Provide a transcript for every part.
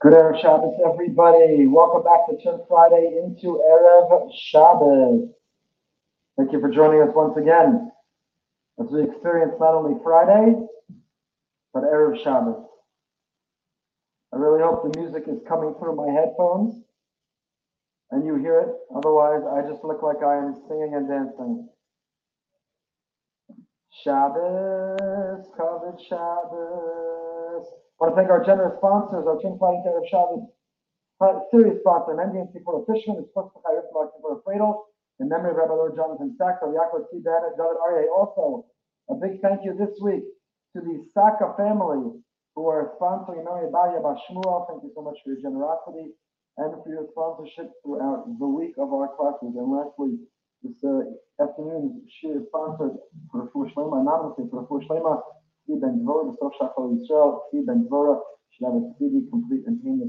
Good Erev Shabbos, everybody. Welcome back to Church Friday into Erev Shabbos. Thank you for joining us once again as we experience not only Friday, but Erev Shabbos. I really hope the music is coming through my headphones and you hear it. Otherwise, I just look like I am singing and dancing. Shabbos, covered Shabbos. I want to thank our generous sponsors, our Chin Fighting Erev Shabbos serious sponsor, MDNC for a Fisherman, is supposed to hire for a Fredel, in memory of Rabbi Lord Jonathan Sacks, of Yaakov T. Bennett, David Aryeh. Also, a big thank you this week to the Saka family who are sponsoring Mary Baya Bashmuel. Thank you so much for your generosity and for your sponsorship throughout the week of our classes. And lastly, this uh, afternoon, she is sponsored for Fush Lema, anonymously for Fush Lema, Should have a speedy, complete, and painless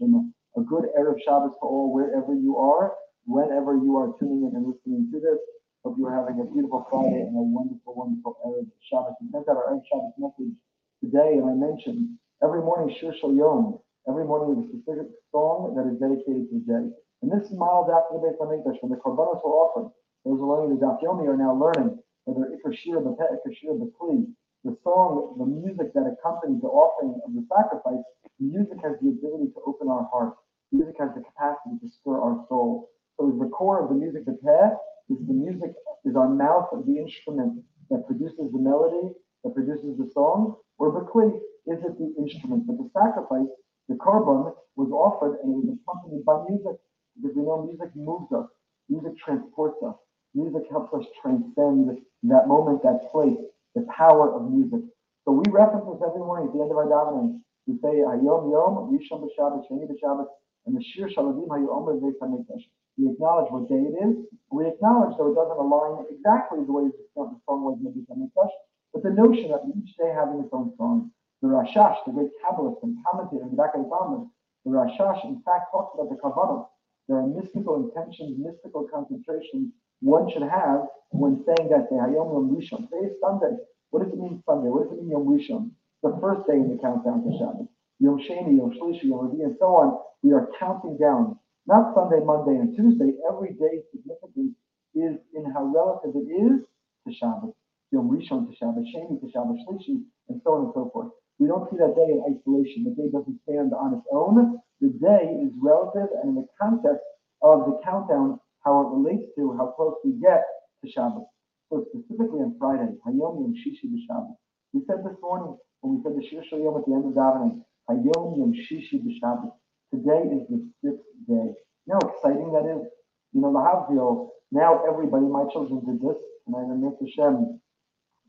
Lema. A good Erev Shabbos to all, wherever you are, whenever you are tuning in and listening to this. Hope you are having a beautiful Friday and a wonderful, wonderful Erev Shabbos. We sent out our Erev Shabbos message today, and I mentioned every morning Shir Yom, every morning with a specific song that is dedicated to the day. And this is modeled after the Beit HaMikdash, when the Korbanos were offered. Those learning the Daf Yomi are now learning whether Ikashir, the Peh, Ikashir, the Kli, the song, the music that accompanies the offering of the sacrifice, music has the ability to open our heart. Music has the capacity to stir our soul. So the core of the music, the Peh, is the music, is our mouth of the instrument that produces the melody, that produces the song, or the Kli, is it the instrument? But the sacrifice, the korban, was offered and it was accompanied by music, because we know music moves us, music transports us. Music helps us transcend that moment, that place, the power of music. So we reference this every morning at the end of our davening. We say Hayom Yom, Rishon B'Shabbat, Sheni B'Shabbat, and the Shir Shaladim Hayomer Beis Hamikdash. We acknowledge what day it is. We acknowledge though it doesn't align exactly the way the song was the Beis but the notion of each day having its own song. The Rashash, the great Kabbalist and commentator in the back of the Talmud, the Rashash in fact talks about the Kavanah. There are mystical intentions, mystical concentrations one should have when saying that day, Hayom Yom Rishon. Today is Sunday. What does it mean Sunday? What does it mean Yom Rishon? The first day in the countdown to Shabbat. Yom Sheni, Yom Shlishi, Yom Revi, and so on. We are counting down. Not Sunday, Monday, and Tuesday. Every day significance is in how relative it is to Shabbat. Yom Rishon to Shabbat, Sheni to Shabbat, Shlishi, and so on and so forth. We don't see that day in isolation. The day doesn't stand on its own. The day is relative and in the context of the countdown how it relates to how close we get to Shabbos. So specifically on Friday, Hayom Yom Shishi b'Shabbos. We said this morning when we said the Shir Yom at the end of davening, Hayom Yom Shishi b'Shabbos. Today is the sixth day. You know how exciting that is? You know, the Havdil, now everybody, my children did this, and I admit to Shem,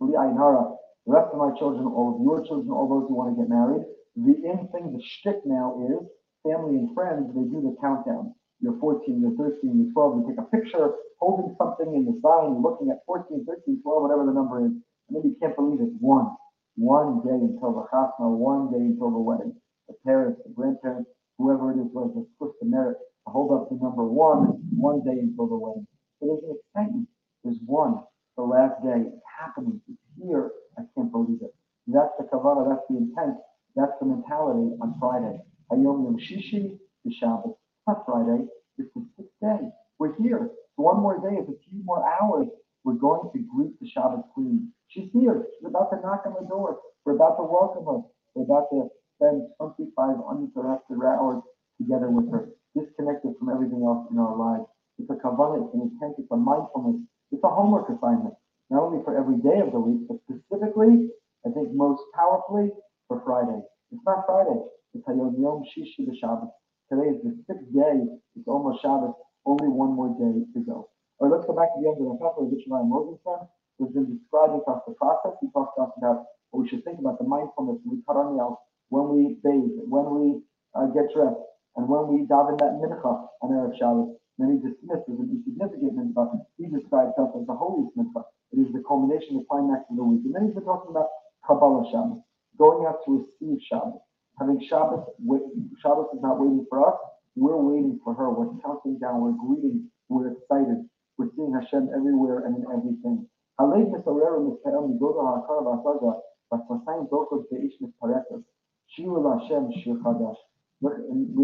the rest of my children, all of your children, all those who want to get married, the in thing, the shtick now is family and friends, they do the countdown you're 14, you're 13, you're 12, you take a picture holding something in the sign, looking at 14, 13, 12, whatever the number is, and then you can't believe it. One, one day until the chasna, one day until the wedding. The parents, the grandparents, whoever it is, was the supposed to merit to hold up the number one, one day until the wedding. So there's an excitement. There's one, the last day. It's happening. It's here. I can't believe it. That's the kavana. That's the intent. That's the mentality on Friday. Hayom Yom Shishi, the Shabbat not Friday. It's the sixth day. We're here. One more day. It's a few more hours. We're going to greet the Shabbat Queen. She's here. She's about to knock on the door. We're about to welcome her. We're about to spend 25 uninterrupted hours together with her, disconnected from everything else in our lives. It's a kavanah, it's an intent, it's a mindfulness, it's a homework assignment, not only for every day of the week, but specifically, I think most powerfully, for Friday. It's not Friday, it's Hayom Yom Shishi Shabbat. Today is the sixth day. It's almost Shabbos. Only one more day to go. All right, let's go back to the end of the Pepper Rich Ryan Rosenstein, who's been describing us the process. He talks to us about what we should think about the mindfulness we cut our nails, when we bathe, when we uh, get dressed, and when we daven that mincha on Erev Shabbos. Then he dismisses an insignificant mincha. He describes us as the holiest mincha. It is the culmination, the climax of the week. And then he's been talking about Kabbalah Shabbos, going out to receive Shabbos having Shabbos, Shabbos is not waiting for us. We're waiting for her. We're counting down. We're greeting. We're excited. We're seeing Hashem everywhere and in everything. We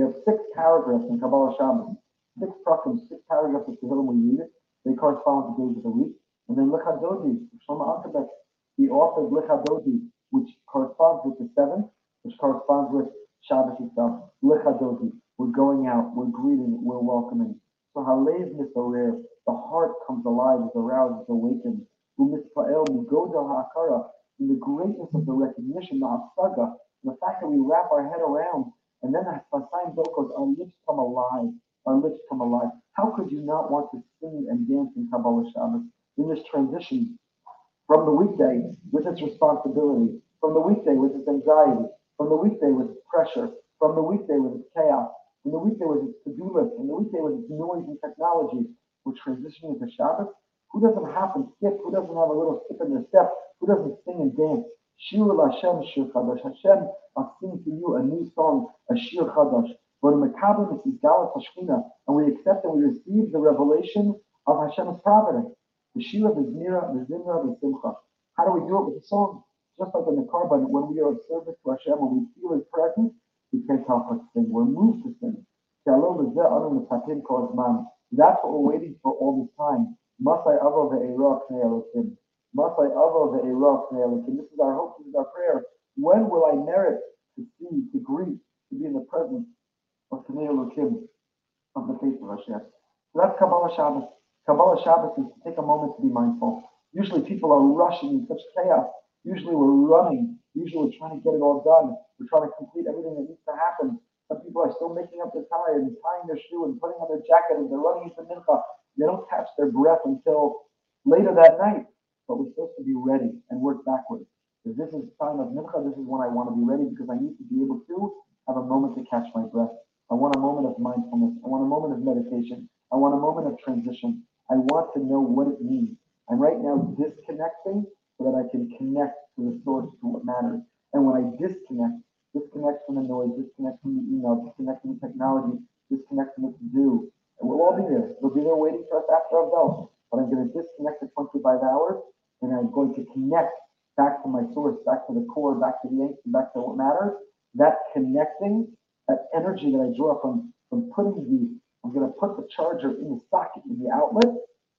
have six paragraphs in Kabbalah Shabbos, six prakim, six paragraphs of Tehillim we read. They correspond to days of the week. And then Lecha Dodi, Shlomo Alkabetz, he authored Lecha Dodi, which corresponds with the seventh, which corresponds with Shabbos itself. Lecha Dodi, we're going out, we're greeting, we're welcoming. So Halev Misorer, the heart comes alive, is aroused, is awakened. Umitzpael Migodel Ha'akara, in the greatness of the recognition, the Hasaga, the fact that we wrap our head around, and then Hasayim Dokos, our lips come alive, our lips come alive. How could you not want to sing and dance in Kabbalah Shabbos in this transition from the weekday with its responsibility, from the weekday with its anxiety, from the weekday with its pressure, from the weekday with its chaos, from the weekday with its to-do list, from the weekday with its noise and technology, we're transitioning to Shabbos. Who doesn't hop and skip? Who doesn't have a little skip in their step? Who doesn't sing and dance? Shir Hashem Shir Chadash. Hashem, I'll sing to you a new song, a Shir Chadash. When Mekabim is Galat Hashkina, and we accept and we receive the revelation of Hashem's providence. The Shir of the Zmira, the Zimra, the Simcha. How do we do it with the song? Just like in the korban, when we are of service to Hashem, when we feel His presence, we can't help but sing. We're moved to sing. That's what we're waiting for all this time. Masai. Masai. This is our hope, this is our prayer. When will I merit to see, to greet, to be in the presence of of the face of Hashem? So that's Kabbalah Shabbos. Kabbalah Shabbos is to take a moment to be mindful. Usually people are rushing in such chaos. Usually we're running. Usually we're trying to get it all done. We're trying to complete everything that needs to happen. Some people are still making up their tie and tying their shoe and putting on their jacket and they're running into mincha. They don't catch their breath until later that night. But we're supposed to be ready and work backwards. If this is time of mincha, this is when I want to be ready because I need to be able to have a moment to catch my breath. I want a moment of mindfulness. I want a moment of meditation. I want a moment of transition. I want to know what it means. I'm right now disconnecting so that I can connect to the source, to what matters. And when I disconnect, disconnect from the noise, disconnect from the email, disconnect from the technology, disconnect from the to-do, and we'll all be there. We'll be there waiting for us after our bell. But I'm going to disconnect for 25 hours, and I'm going to connect back to my source, back to the core, back to the ancient, back to what matters. That connecting, that energy that I draw from from putting the I'm going to put the charger in the socket in the outlet.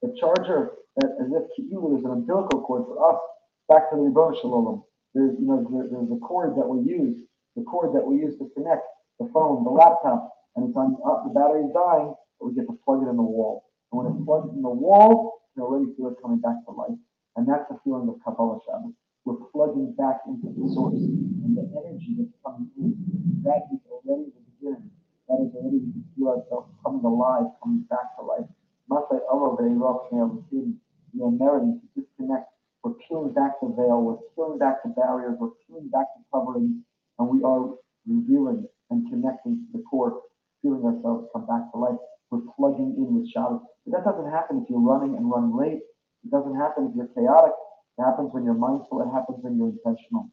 The charger, as if Ki'ilu is an umbilical cord for us, back to the Ribbon Shalom. There's, you know, there, there's a cord that we use, the cord that we use to connect the phone, the laptop, and it's on up, the battery's dying, but we get to plug it in the wall. And when it's mm-hmm. plugged in the wall, you already feel it coming back to life. And that's the feeling of Kabbalah Shabbos. We're plugging back into the source. And the energy that's coming in, that is already the beginning that is already we feel ourselves coming alive, coming back to life. Masai Allah very rough we are meriting to disconnect. We're peeling back the veil, we're peeling back the barriers, we're peeling back the covering, and we are revealing and connecting to the core, feeling ourselves come back to life. We're plugging in with Shabbos. But that doesn't happen if you're running and running late. It doesn't happen if you're chaotic. It happens when you're mindful. It happens when you're intentional.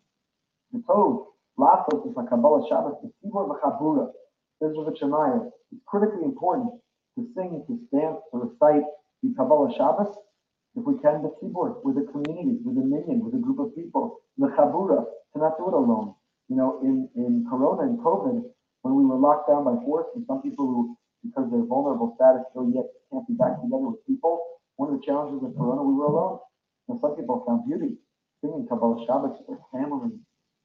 The code, Lasos is like Kabbalah Shabbos, the Tzibur V'Chabura. Ezra Shemaya, it's critically important to sing, to dance, to recite the Kabbalah Shabbos, if we can, the keyboard, with a community, with a minyan, with a group of people, the Chabura, to not do it alone. You know, in, in Corona and COVID, when we were locked down by force, and some people who, because of their vulnerable status, still yet can't be back together with people, one of the challenges of Corona, we were alone. And some people found beauty singing Kabbalah Shabbos with their family,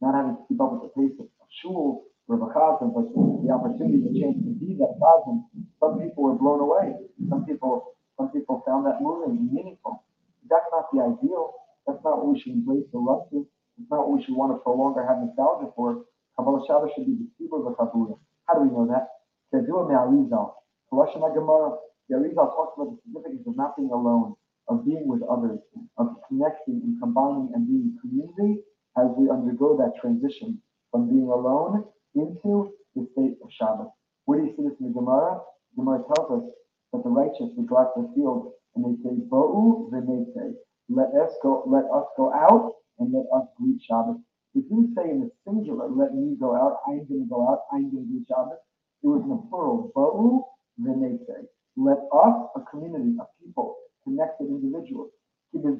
not having to keep up with the pace of, shul, Rabbi Chazan, but the opportunity, the chance to be that Chazan, some people were blown away. Some people, some people found that moving meaningful. That's not the ideal. That's not what we should embrace or run to. It's not what we should want to prolong or have nostalgia for. Kabbalah Shabbos should be the Tzibur V'Chabura. How do we know that? Kedua Me'arizal. Rosh Gemara, the Arizal talks about the significance of not being alone, of being with others, of connecting and combining and being community as we undergo that transition from being alone into the state of Shabbos. Where do you see this in the Gemara? The Gemara tells us that the righteous would go out to the field and they say, Bo'u v'nete. Let us go, let us go out and let us greet Shabbos. If you say in the singular, let me go out, I'm going to go out, I'm going to greet Shabbos, it was in the plural, Bo'u v'nete. Let us, a community, a people, connected individuals. Because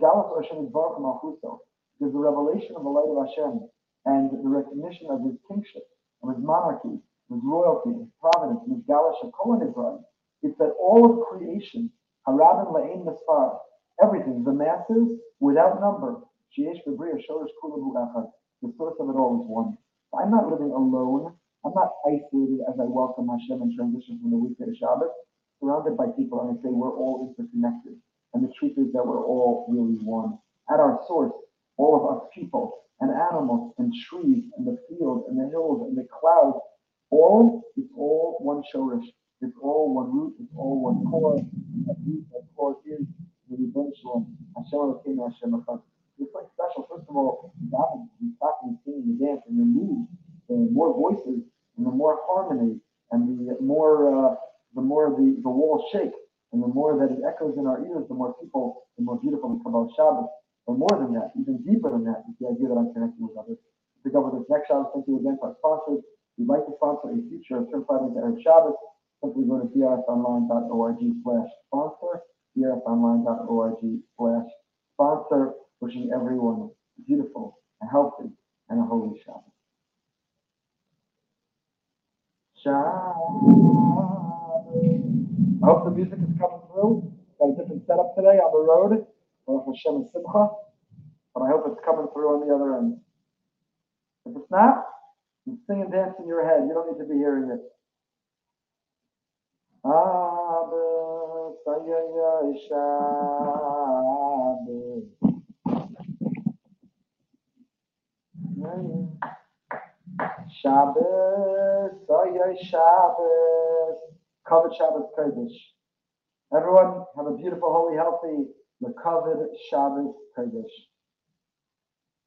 the revelation of the light of Hashem and the recognition of his kingship, of his monarchy, His royalty, His providence, His galash Kol Israel. It's that all of creation, Harabim La'in Mispar, everything, the masses without number, Sheesh Bebriya Shorish Kulabu Echad, the source of it all is one. I'm not living alone. I'm not isolated as I welcome Hashem and transition from the weekday to Shabbat, surrounded by people, and I say we're all interconnected. And the truth is that we're all really one. At our source, all of us people and animals and trees and the fields and the hills and the clouds, all, it's all one shorish. It's all one root. It's all one core. That root, that core is the Shalom. Hashem Elokeinu Hashem Echad. It's like special. First of all, you stop and sing and dance and you move. The more voices and the more harmony and the more uh, the more the, the walls shake and the more that it echoes in our ears, the more people, the more beautiful the Kabbalah Shabbat. But more than that, even deeper than that, is the idea that I'm connecting with others. To go with this next Shabbos, thank you again to our sponsors. You'd like to sponsor a future of certified into Erev Shabbos, simply go to brsonline.org slash sponsor, brsonline.org slash sponsor, wishing everyone beautiful, a healthy, and a holy Shabbos. Shabbos. I hope the music is coming through. Got a different setup today on the road. Hashem and Simcha. But I hope it's coming through on the other end. If it's not, sing and dance in your head. You don't need to be hearing it. Abba, Sayaya, Shabbos. Shabbos, Sayaya, Shabbos. Covered Shabbos Kodesh. Everyone, have a beautiful, holy, healthy, Lekavod Shabbos Kodesh.